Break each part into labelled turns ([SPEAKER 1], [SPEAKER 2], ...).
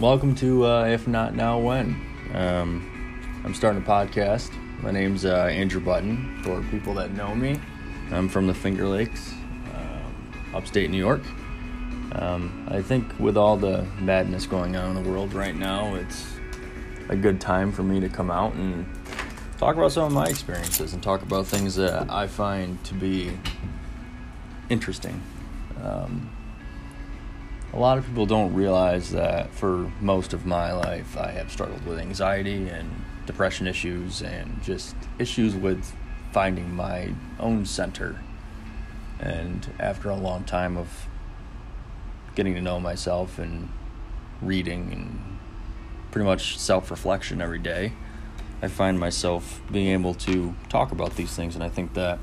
[SPEAKER 1] Welcome to uh, If Not Now When. Um, I'm starting a podcast. My name's uh, Andrew Button. For people that know me, I'm from the Finger Lakes, um, upstate New York. Um, I think with all the madness going on in the world right now, it's a good time for me to come out and talk about some of my experiences and talk about things that I find to be interesting. Um, a lot of people don't realize that for most of my life, I have struggled with anxiety and depression issues and just issues with finding my own center. And after a long time of getting to know myself and reading and pretty much self reflection every day, I find myself being able to talk about these things. And I think that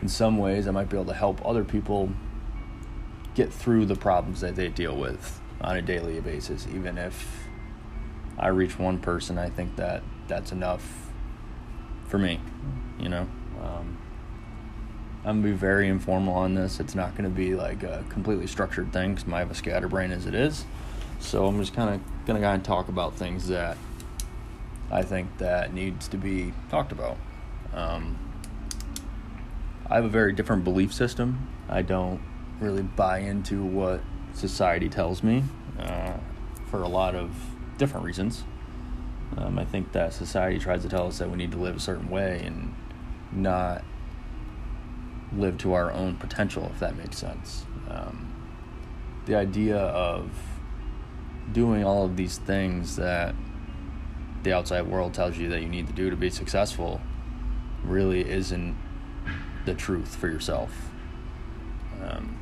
[SPEAKER 1] in some ways, I might be able to help other people get through the problems that they deal with on a daily basis. Even if I reach one person, I think that that's enough for me. You know, um, I'm gonna be very informal on this. It's not gonna be like a completely structured thing because I have a scatterbrain as it is. So I'm just kind of gonna go and talk about things that I think that needs to be talked about. Um, I have a very different belief system. I don't really buy into what society tells me uh, for a lot of different reasons. Um, I think that society tries to tell us that we need to live a certain way and not live to our own potential, if that makes sense. Um, the idea of doing all of these things that the outside world tells you that you need to do to be successful really isn't the truth for yourself. Um,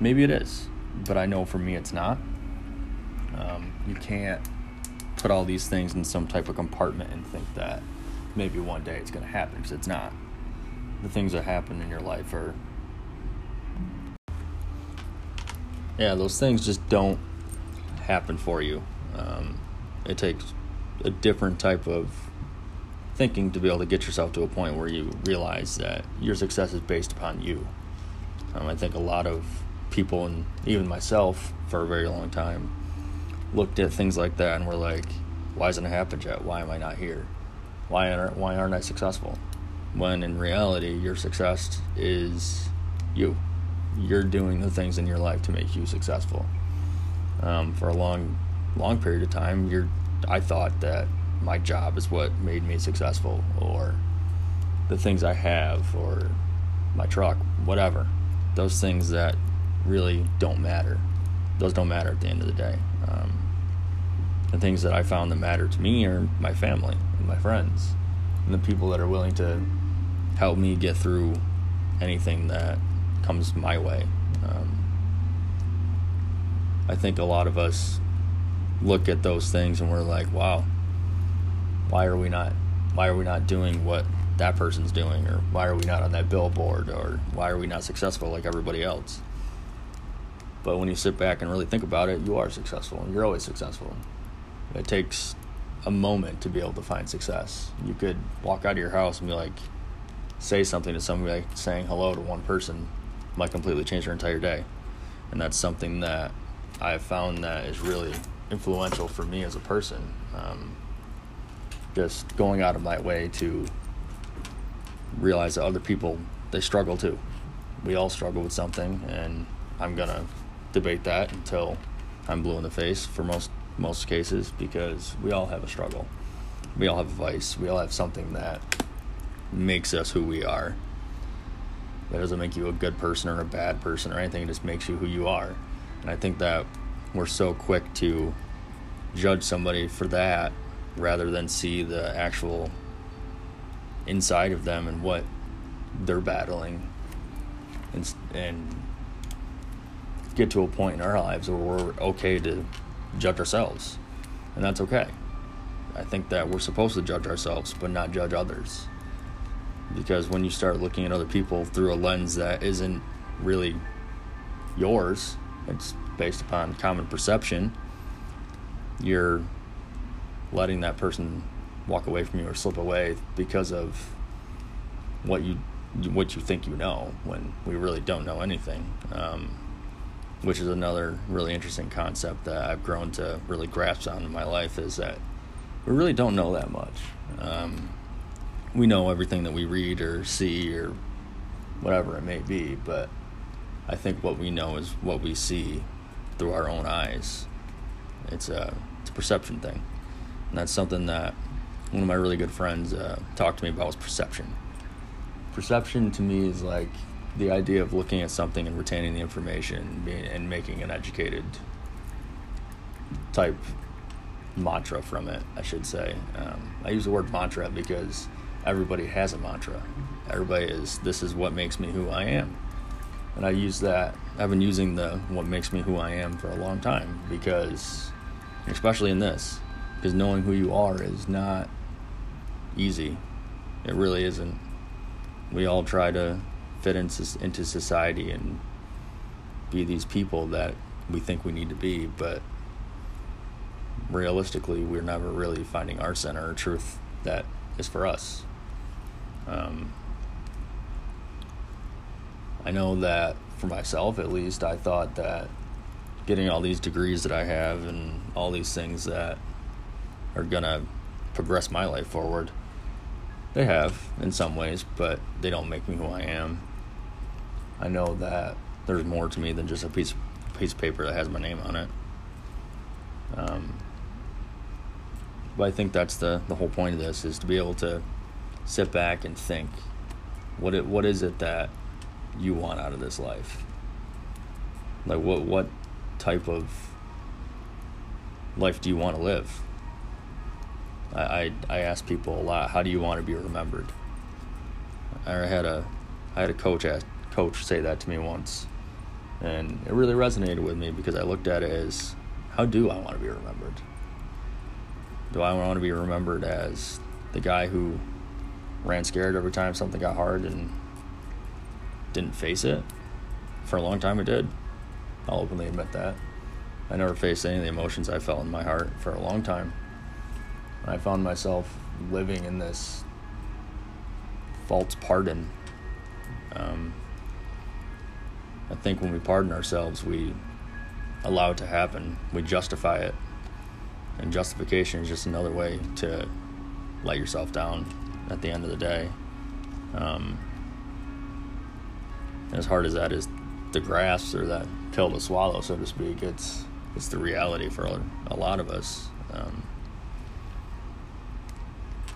[SPEAKER 1] maybe it is, but I know for me it's not. Um, you can't put all these things in some type of compartment and think that maybe one day it's going to happen because it's not. The things that happen in your life are. Yeah, those things just don't happen for you. Um, it takes a different type of thinking to be able to get yourself to a point where you realize that your success is based upon you. Um, I think a lot of people, and even myself for a very long time, looked at things like that and were like, why hasn't it happened yet? Why am I not here? Why aren't, why aren't I successful? When in reality, your success is you. You're doing the things in your life to make you successful. Um, for a long, long period of time, you're, I thought that my job is what made me successful, or the things I have, or my truck, whatever. Those things that really don't matter. Those don't matter at the end of the day. Um, the things that I found that matter to me are my family and my friends and the people that are willing to help me get through anything that comes my way. Um, I think a lot of us look at those things and we're like, wow, why are we not why are we not doing what that person's doing or why are we not on that billboard or why are we not successful like everybody else? But when you sit back and really think about it, you are successful and you're always successful. It takes a moment to be able to find success. You could walk out of your house and be like, say something to somebody, like saying hello to one person might completely change their entire day. And that's something that I've found that is really influential for me as a person. Um, just going out of my way to realize that other people they struggle too. We all struggle with something, and I'm gonna debate that until I'm blue in the face for most most cases because we all have a struggle. We all have a vice. We all have something that makes us who we are. That doesn't make you a good person or a bad person or anything. It just makes you who you are. And I think that we're so quick to judge somebody for that rather than see the actual inside of them and what they're battling and, and get to a point in our lives where we're okay to judge ourselves. And that's okay. I think that we're supposed to judge ourselves but not judge others. Because when you start looking at other people through a lens that isn't really yours it's based upon common perception you're letting that person walk away from you or slip away because of what you what you think you know when we really don't know anything. Um, which is another really interesting concept that I've grown to really grasp on in my life is that we really don't know that much. Um, we know everything that we read or see or whatever it may be, but I think what we know is what we see through our own eyes. It's a, it's a perception thing. And that's something that one of my really good friends uh, talked to me about was perception. Perception to me is like the idea of looking at something and retaining the information and making an educated type mantra from it, I should say. Um, I use the word mantra because everybody has a mantra. Everybody is, this is what makes me who I am. And I use that, I've been using the what makes me who I am for a long time because, especially in this, because knowing who you are is not easy. It really isn't. We all try to fit into, into society and be these people that we think we need to be, but realistically, we're never really finding our center or truth that is for us. Um, I know that for myself, at least, I thought that getting all these degrees that I have and all these things that are gonna progress my life forward. They have in some ways, but they don't make me who I am. I know that there's more to me than just a piece piece of paper that has my name on it. Um, but I think that's the the whole point of this is to be able to sit back and think what it what is it that you want out of this life? Like what what type of life do you want to live? I, I, I ask people a lot, how do you want to be remembered? I had a I had a coach ask, coach say that to me once, and it really resonated with me because I looked at it as, how do I want to be remembered? Do I want to be remembered as the guy who ran scared every time something got hard and didn't face it? For a long time, I did. I'll openly admit that. I never faced any of the emotions I felt in my heart for a long time. I found myself living in this false pardon. Um, I think when we pardon ourselves, we allow it to happen. We justify it. And justification is just another way to let yourself down at the end of the day. Um, as hard as that is to grasp or that pill to swallow, so to speak, it's it's the reality for a, lot of us. Um,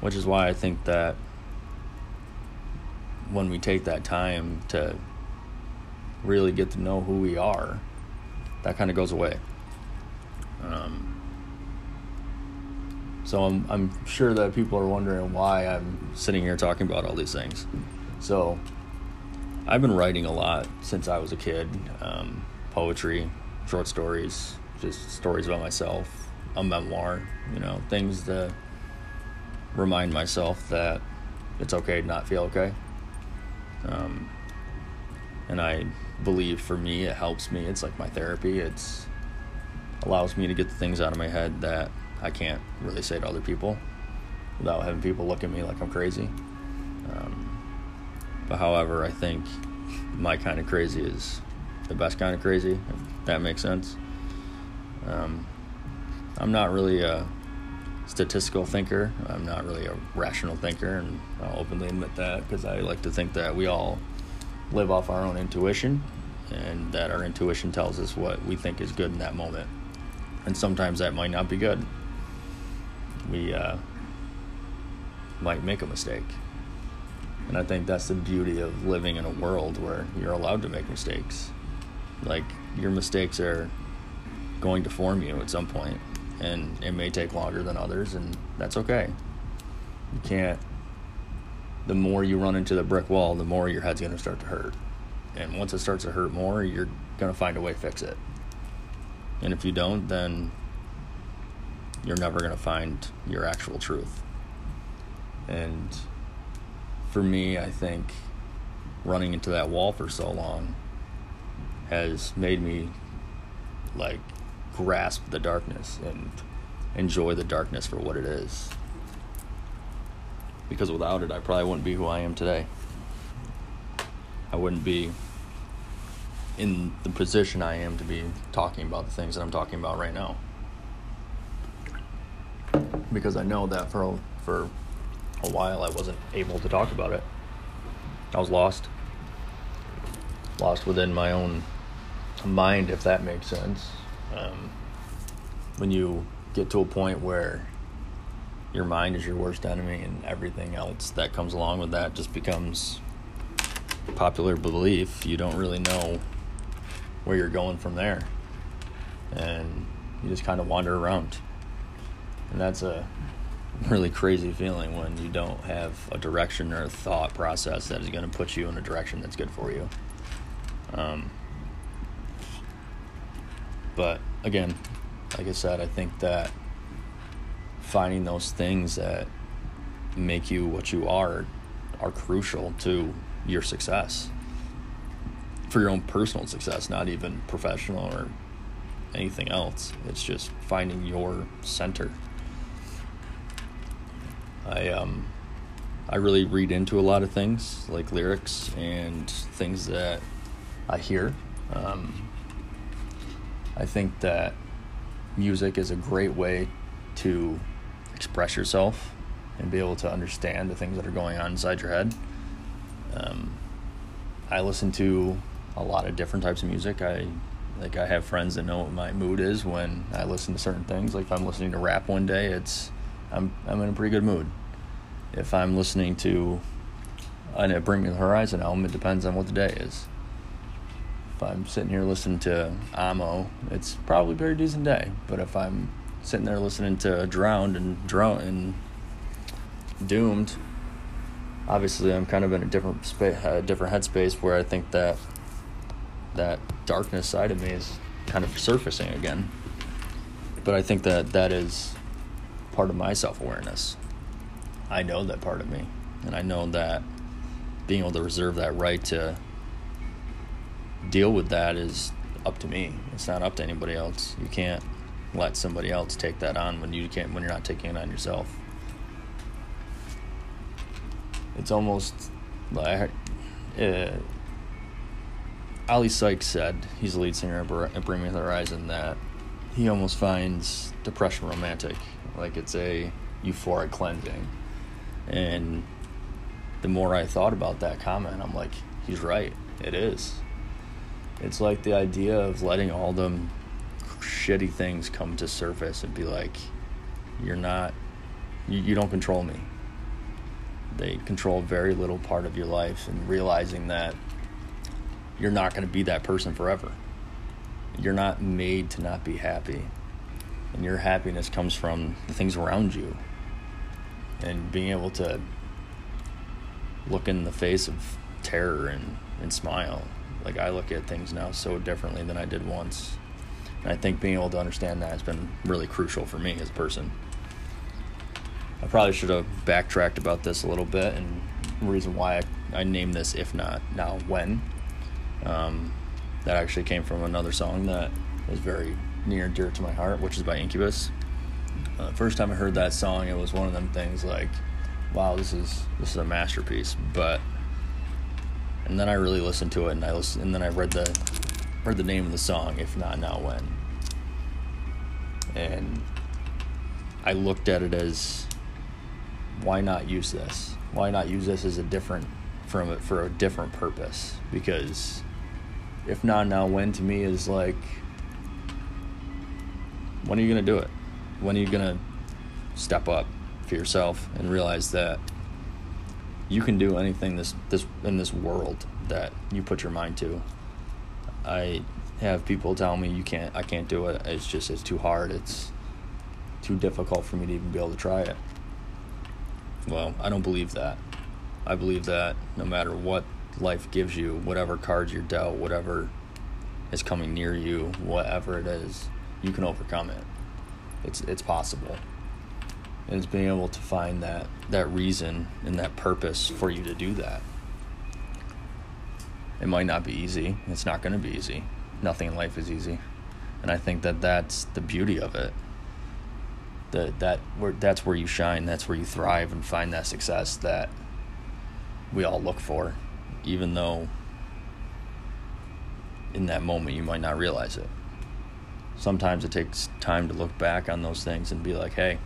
[SPEAKER 1] which is why I think that when we take that time to really get to know who we are, that kind of goes away. Um, so I'm I'm sure that people are wondering why I'm sitting here talking about all these things. So I've been writing a lot since I was a kid, um, poetry, short stories, just stories about myself, a memoir, you know, things that remind myself that it's okay to not feel okay. Um, and I believe for me, it helps me. It's like my therapy. It's allows me to get the things out of my head that I can't really say to other people without having people look at me like I'm crazy. Um, but however, I think my kind of crazy is the best kind of crazy, if that makes sense. Um, I'm not really a statistical thinker. I'm not really a rational thinker, and I'll openly admit that because I like to think that we all live off our own intuition and that our intuition tells us what we think is good in that moment. And sometimes that might not be good. We uh, might make a mistake. And I think that's the beauty of living in a world where you're allowed to make mistakes. Like, your mistakes are going to form you at some point and it may take longer than others, and that's okay. You can't. The more you run into the brick wall, the more your head's going to start to hurt. And once it starts to hurt more, you're going to find a way to fix it. And if you don't, then you're never going to find your actual truth. And for me, I think running into that wall for so long has made me like grasp the darkness and enjoy the darkness for what it is. Because without it, I probably wouldn't be who I am today. I wouldn't be in the position I am to be talking about the things that I'm talking about right now. Because I know that for a, for a while I wasn't able to talk about it. I was lost. Lost within my own mind, if that makes sense. Um, when you get to a point where your mind is your worst enemy and everything else that comes along with that just becomes popular belief, you don't really know where you're going from there. And you just kind of wander around. And that's a really crazy feeling when you don't have a direction or a thought process that is going to put you in a direction that's good for you. Um, but again, like I said, I think that finding those things that make you what you are are crucial to your success for your own personal success, not even professional or anything else. It's just finding your center. I um I really read into a lot of things like lyrics and things that I hear. Um, I think that music is a great way to express yourself and be able to understand the things that are going on inside your head. Um, I listen to a lot of different types of music. I like I have friends that know what my mood is when I listen to certain things. Like if I'm listening to rap one day, it's I'm I'm in a pretty good mood. If I'm listening to an Bring Me the Horizon album, it depends on what the day is. If I'm sitting here listening to Amo, it's probably a very decent day. But if I'm sitting there listening to Drowned and Drown and Doomed, obviously I'm kind of in a different space, a different headspace where I think that that darkness side of me is kind of surfacing again. But I think that that is part of my self awareness. I know that part of me, and I know that being able to reserve that right to deal with that is up to me. It's not up to anybody else. You can't let somebody else take that on when you can't when you're not taking it on yourself. It's almost like uh, Oli Sykes said, he's the lead singer of Bring Me the Horizon, that he almost finds depression romantic. Like it's a euphoric cleansing. And the more I thought about that comment, I'm like, he's right. It is. It's like the idea of letting all the shitty things come to surface and be like, you're not, you, you don't control me. They control very little part of your life, and realizing that you're not going to be that person forever. You're not made to not be happy. And your happiness comes from the things around you. And being able to look in the face of terror and, and smile. Like I look at things now so differently than I did once. I think being able to understand that has been really crucial for me as a person. I probably should have backtracked about this a little bit and the reason why I, I named this If Not Now When um, that actually came from another song that is very near and dear to my heart, which is by Incubus. Uh, first time I heard that song, it was one of them things like, "Wow, this is this is a masterpiece." But and then I really listened to it, and I listened, and then I read the read the name of the song, "If Not Now When," and I looked at it as, why not use this? Why not use this as a different from it for a different purpose? Because if not now, when to me is like, when are you to do it? When are you to step up for yourself and realize that you can do anything this this in this world that you put your mind to? I have people tell me you can't I can't do it. It's just it's too hard. It's too difficult for me to even be able to try it. Well, I don't believe that. I believe that no matter what life gives you, whatever cards you're dealt, whatever is coming near you, whatever it is, you can overcome it. It's it's possible. And it's being able to find that that reason and that purpose for you to do that. It might not be easy. It's not going to be easy. Nothing in life is easy. And I think that that's the beauty of it. That that where that's where you shine, that's where you thrive and find that success that we all look for even though in that moment you might not realize it. Sometimes it takes time to look back on those things and be like, hey,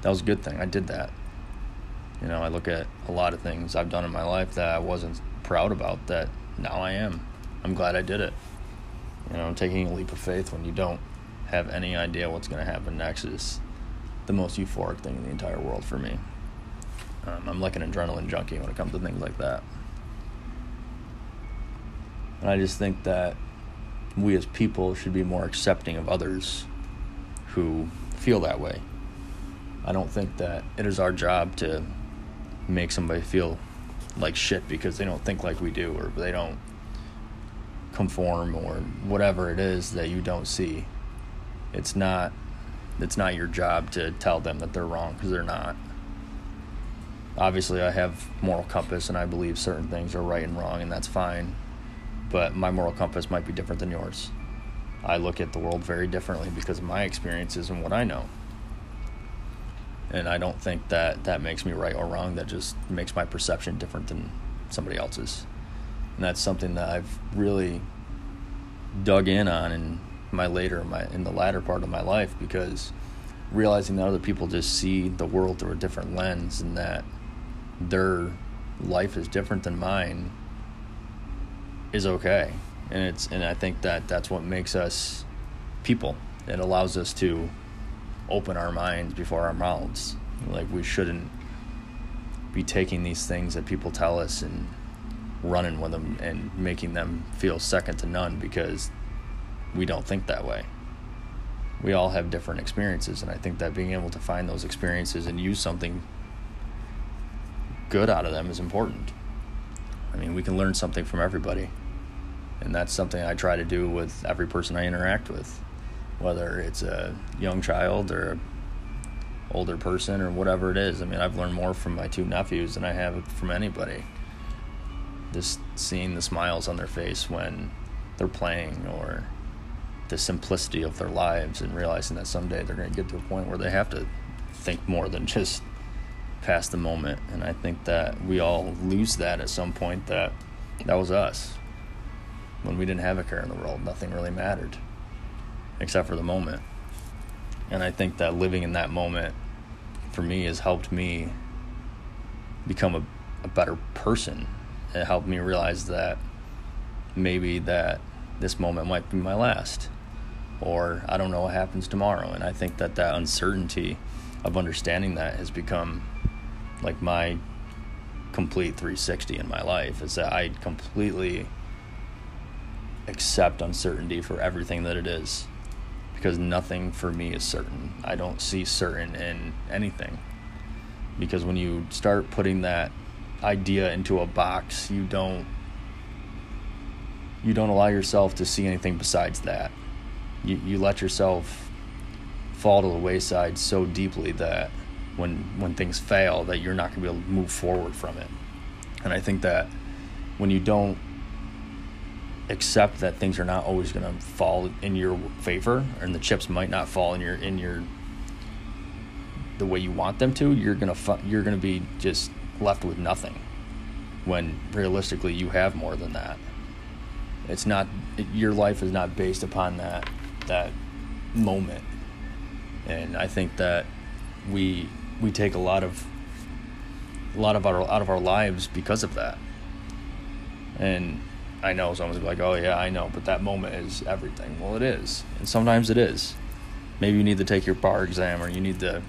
[SPEAKER 1] that was a good thing. I did that. You know, I look at a lot of things I've done in my life that I wasn't proud about that now I am. I'm glad I did it. You know, taking a leap of faith when you don't have any idea what's going to happen next is the most euphoric thing in the entire world for me. Um, I'm like an adrenaline junkie when it comes to things like that. And I just think that we as people should be more accepting of others who feel that way. I don't think that it is our job to make somebody feel like shit because they don't think like we do or they don't conform or whatever it is that you don't see. It's not it's not your job to tell them that they're wrong because they're not. Obviously, I have moral compass and I believe certain things are right and wrong and that's fine. But my moral compass might be different than yours. I look at the world very differently because of my experiences and what I know. And I don't think that that makes me right or wrong. That just makes my perception different than somebody else's. And that's something that I've really dug in on in my later my in the latter part of my life because realizing that other people just see the world through a different lens and that their life is different than mine is okay and it's and I think that that's what makes us people it allows us to open our minds before our mouths like we shouldn't be taking these things that people tell us and running with them and making them feel second to none because we don't think that way. We all have different experiences, and I think that being able to find those experiences and use something good out of them is important. I mean, we can learn something from everybody, and that's something I try to do with every person I interact with, whether it's a young child or a older person or whatever it is. I mean, I've learned more from my two nephews than I have from anybody. Just seeing the smiles on their face when they're playing or the simplicity of their lives and realizing that someday they're going to get to a point where they have to think more than just past the moment. And I think that we all lose that at some point that that was us. When we didn't have a care in the world, nothing really mattered except for the moment. And I think that living in that moment for me has helped me become a, a better person. It helped me realize that maybe that this moment might be my last or I don't know what happens tomorrow. And I think that that uncertainty of understanding that has become like my complete 360 in my life is that I completely accept uncertainty for everything that it is because nothing for me is certain. I don't see certain in anything. Because when you start putting that idea into a box, you don't you don't allow yourself to see anything besides that you, you let yourself fall to the wayside so deeply that when when things fail that you're not going to be able to move forward from it and i think that when you don't accept that things are not always going to fall in your favor and the chips might not fall in your in your the way you want them to you're going to you're going to be just left with nothing when realistically you have more than that it's not your life is not based upon that that moment. And I think that we we take a lot of a lot of our out of our lives because of that. And I know someone's like, "Oh yeah, I know," but that moment is everything. Well, it is, and sometimes it is. Maybe you need to take your bar exam, or you need to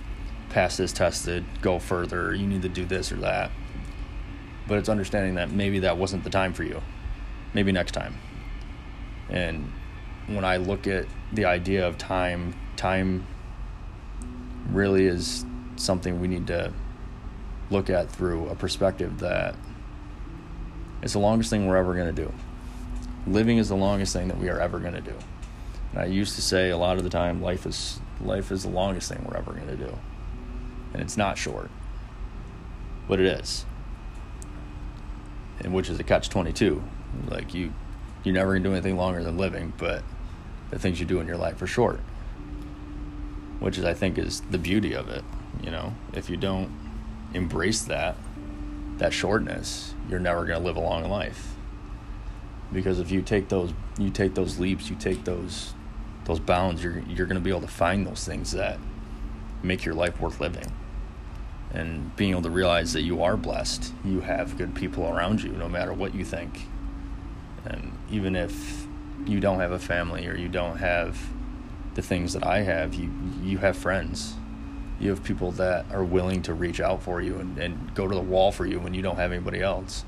[SPEAKER 1] pass this test to go further, or you need to do this or that. But it's understanding that maybe that wasn't the time for you. Maybe next time. And when I look at the idea of time, time really is something we need to look at through a perspective that it's the longest thing we're ever going to do. Living is the longest thing that we are ever going to do. And I used to say a lot of the time life is life is the longest thing we're ever going to do. And it's not short. But it is. And which is a catch 22. Like you you're never going to do anything longer than living, but the things you do in your life are short. Which is I think is the beauty of it, you know. If you don't embrace that that shortness, you're never going to live a long life. because if you take those you take those leaps you take those those bounds you're you're going to be able to find those things that make your life worth living. And being able to realize that you are blessed you have good people around you no matter what you think. And even if you don't have a family or you don't have the things that I have you you have friends you have people that are willing to reach out for you and, and go to the wall for you when you don't have anybody else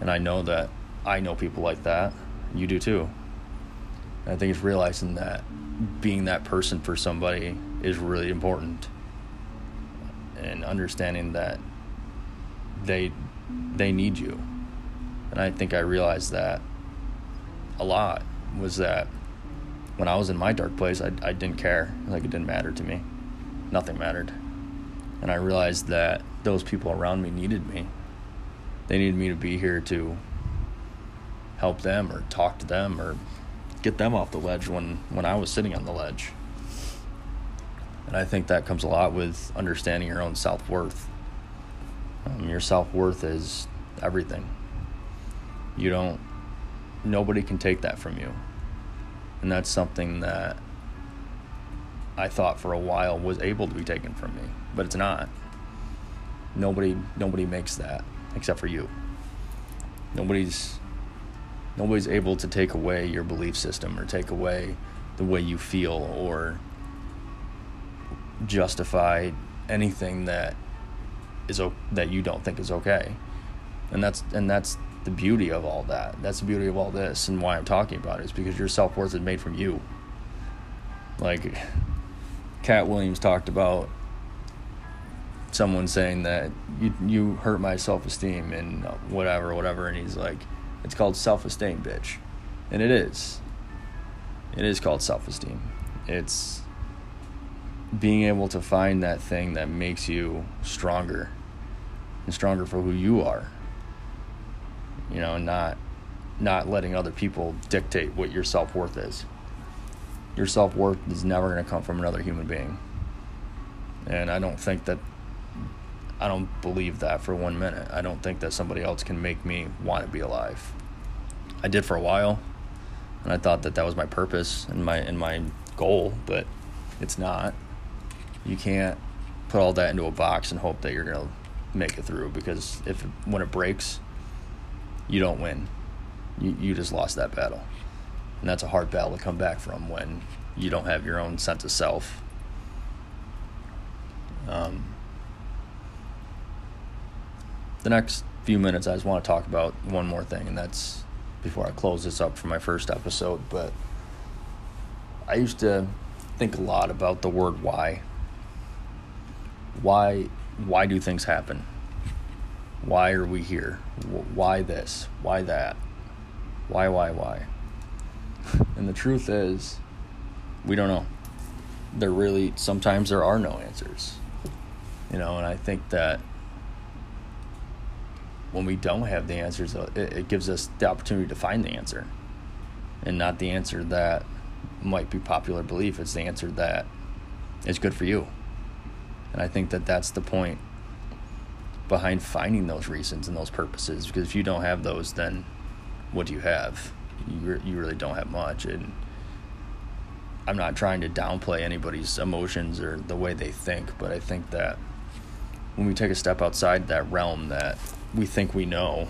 [SPEAKER 1] and I know that I know people like that. You do too. And I think it's realizing that being that person for somebody is really important. And understanding that they they need you. And I think I realized that a lot was that when I was in my dark place, I, I didn't care. Like it didn't matter to me. Nothing mattered. And I realized that those people around me needed me. They needed me to be here to help them or talk to them or get them off the ledge when, when I was sitting on the ledge. And I think that comes a lot with understanding your own self worth. Um, your self worth is everything. You don't, nobody can take that from you. And that's something that I thought for a while was able to be taken from me, but it's not. Nobody, nobody makes that except for you. Nobody's nobody's able to take away your belief system or take away the way you feel or justify anything that is that you don't think is okay. And that's and that's the beauty of all that. That's the beauty of all this and why I'm talking about it is because your self-worth is made from you. Like Katt Williams talked about someone saying that you you hurt my self-esteem and whatever whatever and he's like it's called self esteem, bitch. And it is. It is called self esteem. It's being able to find that thing that makes you stronger and stronger for who you are. You know, not not letting other people dictate what your self worth is. Your self worth is never going to come from another human being. And I don't think that, I don't believe that for one minute. I don't think that somebody else can make me want to be alive. I did for a while, and I thought that that was my purpose and my and my goal, but it's not. You can't put all that into a box and hope that you're gonna make it through because if when it breaks, you don't win. You you just lost that battle, and that's a hard battle to come back from when you don't have your own sense of self. Um, the next few minutes, I just want to talk about one more thing, and that's before I close this up for my first episode, but I used to think a lot about the word why. Why why do things happen? Why are we here? Why this? Why that? Why why why? And the truth is we don't know. There really sometimes there are no answers. You know, and I think that when we don't have the answers, uh, it, it gives us the opportunity to find the answer, and not the answer that might be popular belief. It's the answer that is good for you, and I think that that's the point behind finding those reasons and those purposes. Because if you don't have those, then what do you have? You you really don't have much, and I'm not trying to downplay anybody's emotions or the way they think, but I think that when we take a step outside that realm that we think we know,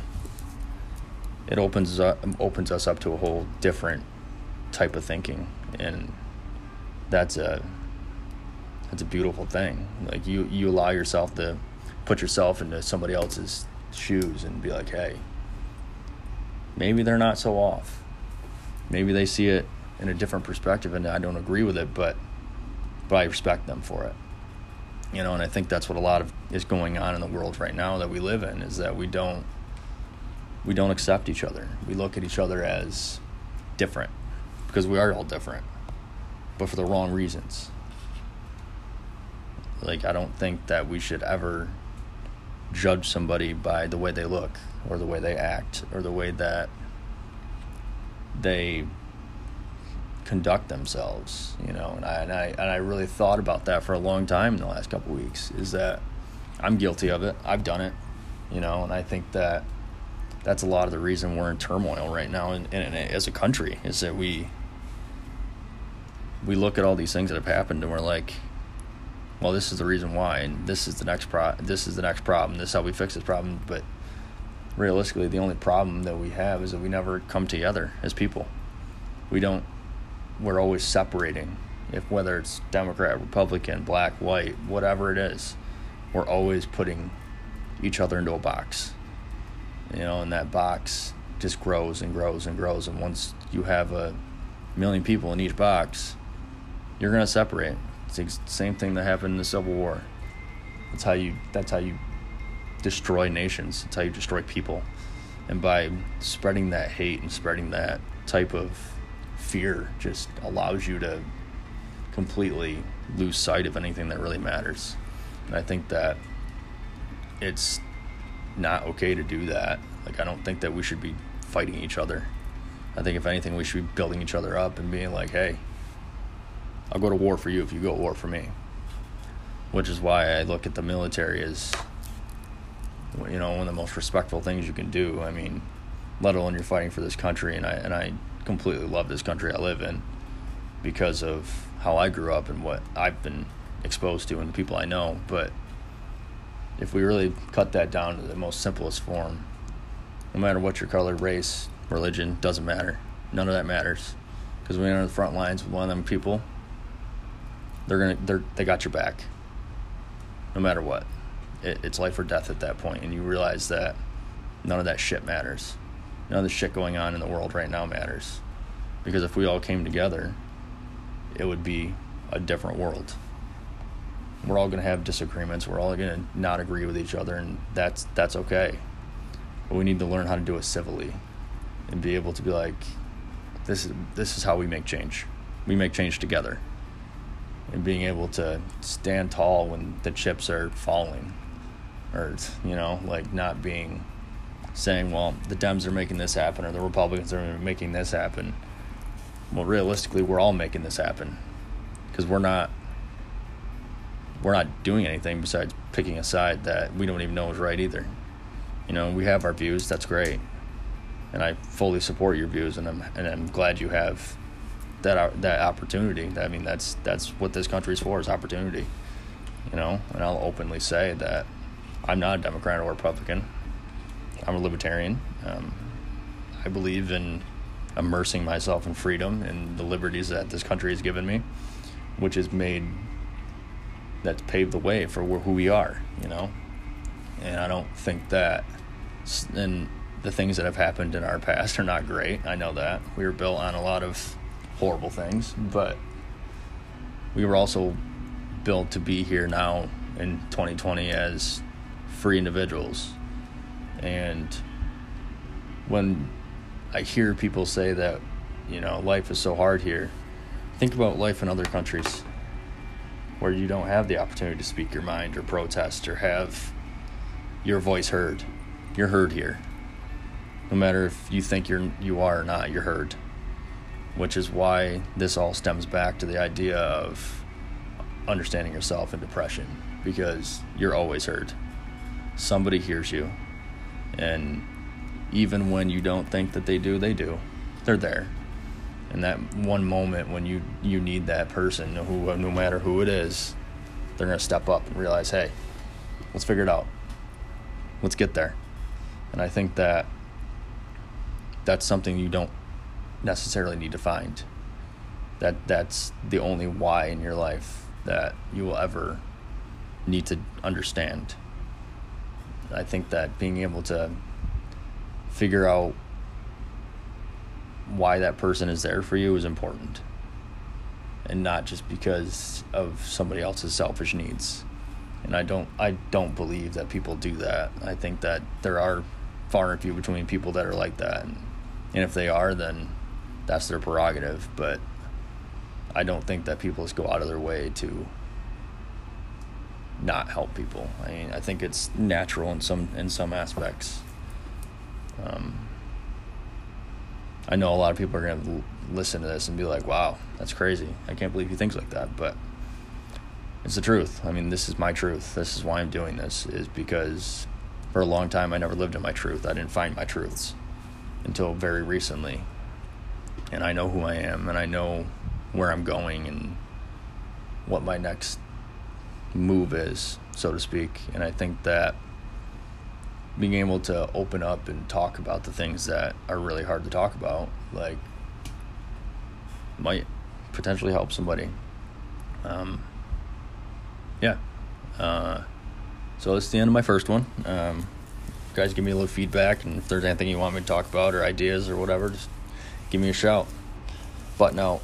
[SPEAKER 1] it opens up, opens us up to a whole different type of thinking, and that's a that's a beautiful thing. Like you you allow yourself to put yourself into somebody else's shoes and be like, hey, maybe they're not so off. Maybe they see it in a different perspective, and I don't agree with it, but but I respect them for it. You know and i think that's what a lot of is going on in the world right now that we live in is that we don't we don't accept each other. We look at each other as different because we are all different but for the wrong reasons. Like i don't think that we should ever judge somebody by the way they look or the way they act or the way that they conduct themselves, you know. And I, and I and I really thought about that for a long time in the last couple weeks. Is that I'm guilty of it. I've done it, you know. And I think that that's a lot of the reason we're in turmoil right now and, as a country is that we we look at all these things that have happened and we're like well this is the reason why and this is the next pro this is the next problem this is how we fix this problem but realistically the only problem that we have is that we never come together as people. We don't we're always separating. If whether it's democrat republican black white whatever it is we're always putting each other into a box. You know and that box just grows and grows and grows. And once you have a million people in each box you're going to separate. It's the same thing that happened in the civil war. That's how you that's how you destroy nations it's how you destroy people and by spreading that hate and spreading that type of fear just allows you to completely lose sight of anything that really matters and i think that it's not okay to do that. Like I don't think that we should be fighting each other. I think if anything we should be building each other up and being like, "Hey, I'll go to war for you if you go to war for me." Which is why I look at the military as you know, one of the most respectful things you can do. I mean, let alone you're fighting for this country and I and I completely love this country I live in because of how I grew up and what I've been exposed to and the people I know, but if we really cut that down to the most simplest form, no matter what your color, race, religion, doesn't matter. None of that matters. Because when you're on the front lines with one of them people, they're gonna they're they got your back. No matter what, it, it's life or death at that point, and you realize that none of that shit matters. None of the shit going on in the world right now matters, because if we all came together, it would be a different world we're all going to have disagreements. We're all going to not agree with each other, and that's that's okay. But we need to learn how to do it civilly, and be able to be like, this is this is how we make change. We make change together, and being able to stand tall when the chips are falling, or you know, like not being saying, well, the Dems are making this happen, or the Republicans are making this happen. Well, realistically, we're all making this happen because we're not we're not doing anything besides picking a side that we don't even know is right either. You know, we have our views. That's great, and I fully support your views, and I'm and I'm glad you have that that opportunity. I mean, that's that's what this country is for is opportunity. You know, and I'll openly say that I'm not a Democrat or Republican. I'm a libertarian. Um, I believe in immersing myself in freedom and the liberties that this country has given me, which has made that's paved the way for who we are, you know. And I don't think that, and the things that have happened in our past are not great. I know that we were built on a lot of horrible things, but we were also built to be here now in 2020 as free individuals. And when I hear people say that, you know, life is so hard here, think about life in other countries where you don't have the opportunity to speak your mind or protest or have your voice heard. You're heard here. No matter if you think you're you are or not, you're heard. Which is why this all stems back to the idea of understanding yourself in depression because you're always heard. Somebody hears you. And even when you don't think that they do, they do. They're there in that one moment when you you need that person, who no matter who it is, they're gonna step up and realize, hey, let's figure it out. Let's get there. And I think that that's something you don't necessarily need to find. That that's the only why in your life that you will ever need to understand. I think that being able to figure out why that person is there for you is important. And not just because of somebody else's selfish needs. And i don't i don't believe that people do that. I think that there are far and few between people that are like that. And, and if they are then that's their prerogative. But i don't think that people just go out of their way to not help people i mean i think it's natural in some in some aspects um, I know a lot of people are going to listen to this and be like, wow, that's crazy. I can't believe he thinks like that. But it's the truth. I mean, this is my truth. This is why I'm doing this, is because for a long time, I never lived in my truth. I didn't find my truths until very recently. And I know who I am and I know where I'm going and what my next move is, so to speak. And I think that being able to open up and talk about the things that are really hard to talk about, like, might potentially help somebody. Um, yeah. Uh, so that's the end of my first one. Um, guys, give me a little feedback, and if there's anything you want me to talk about or ideas or whatever, just give me a shout. But now,